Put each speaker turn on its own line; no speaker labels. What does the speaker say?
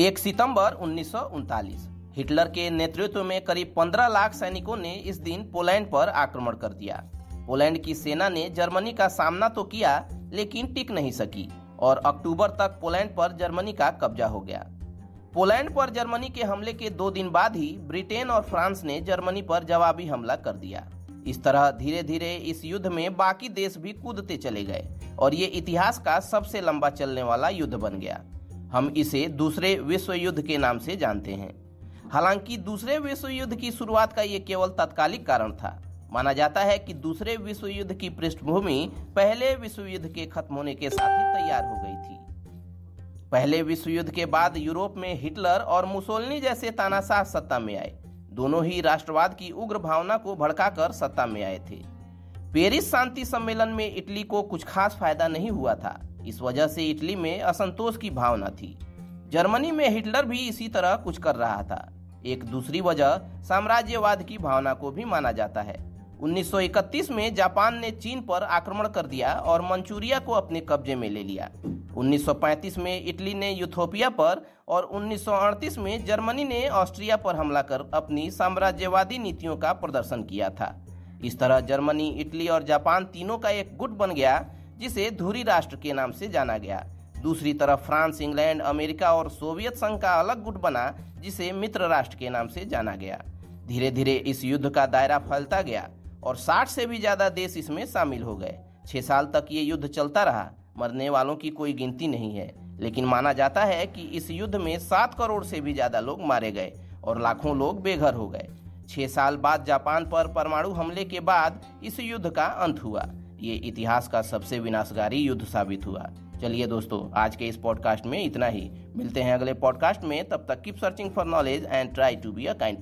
एक सितंबर उन्नीस सौ उनतालीस। हिटलर के नेतृत्व में करीब 15 लाख सैनिकों ने इस दिन पोलैंड पर आक्रमण कर दिया। पोलैंड की सेना ने जर्मनी का सामना तो किया, लेकिन टिक नहीं सकी और अक्टूबर तक पोलैंड पर जर्मनी का कब्जा हो गया। पोलैंड पर जर्मनी के हमले के दो दिन बाद ही ब्रिटेन और फ्रांस ने जर्मनी पर जवाबी हमला कर दिया। इस तरह धीरे धीरे इस युद्ध में बाकी देश भी कूदते चले गए और ये इतिहास का सबसे लंबा चलने वाला युद्ध बन गया। हम इसे दूसरे विश्व युद्ध के नाम से जानते हैं। हालाँकि दूसरे विश्व युद्ध की शुरुआत का ये केवल तात्कालिक कारण था। माना जाता है कि दूसरे विश्व युद्ध की पृष्ठभूमि पहले विश्व युद्ध के खत्म होने के साथ ही तैयार हो गई थी। पहले विश्व युद्ध के बाद यूरोप में हिटलर और मुसोलनी जैसे तानाशाह सत्ता में आए। दोनों ही राष्ट्रवाद की उग्र भावना को भड़काकर सत्ता में आए थे। पेरिस शांति सम्मेलन में इटली को कुछ खास फ़ायदा नहीं हुआ था। इस वजह से इटली में असंतोष की भावना थी। जर्मनी में हिटलर भी इसी तरह कुछ कर रहा था। एक दूसरी वजह, साम्राज्यवाद की भावना को भी माना जाता है। 1931 में जापान ने चीन पर आक्रमण कर दिया और मंचूरिया को अपने कब्जे में ले लिया। 1935 में इटली ने यूथोपिया पर और 1938 में जर्मनी ने ऑस्ट्रिया पर हमला कर अपनी साम्राज्यवादी नीतियों का प्रदर्शन किया था। इस तरह जर्मनी, इटली और जापान तीनों का एक गुट बन गया जिसे धुरी राष्ट्र के नाम से जाना गया। दूसरी तरफ़ फ्रांस, इंग्लैंड, अमेरिका और सोवियत संघ का अलग गुट बना, जिसे मित्र राष्ट्र के नाम से जाना गया। धीरे धीरे इस युद्ध का दायरा फैलता गया और 60 से भी ज़्यादा देश इसमें शामिल हो गए। छह साल तक ये युद्ध चलता रहा, मरने वालों की कोई गिनती नहीं है। लेकिन माना जाता है कि इस युद्ध में सात करोड़ से भी ज़्यादा लोग मारे गए और लाखों लोग बेघर हो गए। छह साल बाद जापान पर परमाणु हमले के बाद इस युद्ध का अंत हुआ। ये इतिहास का सबसे विनाशकारी युद्ध साबित हुआ। चलिए दोस्तों, आज के इस पॉडकास्ट में इतना ही। मिलते हैं अगले पॉडकास्ट में। तब तक keep searching for knowledge and try to be a kind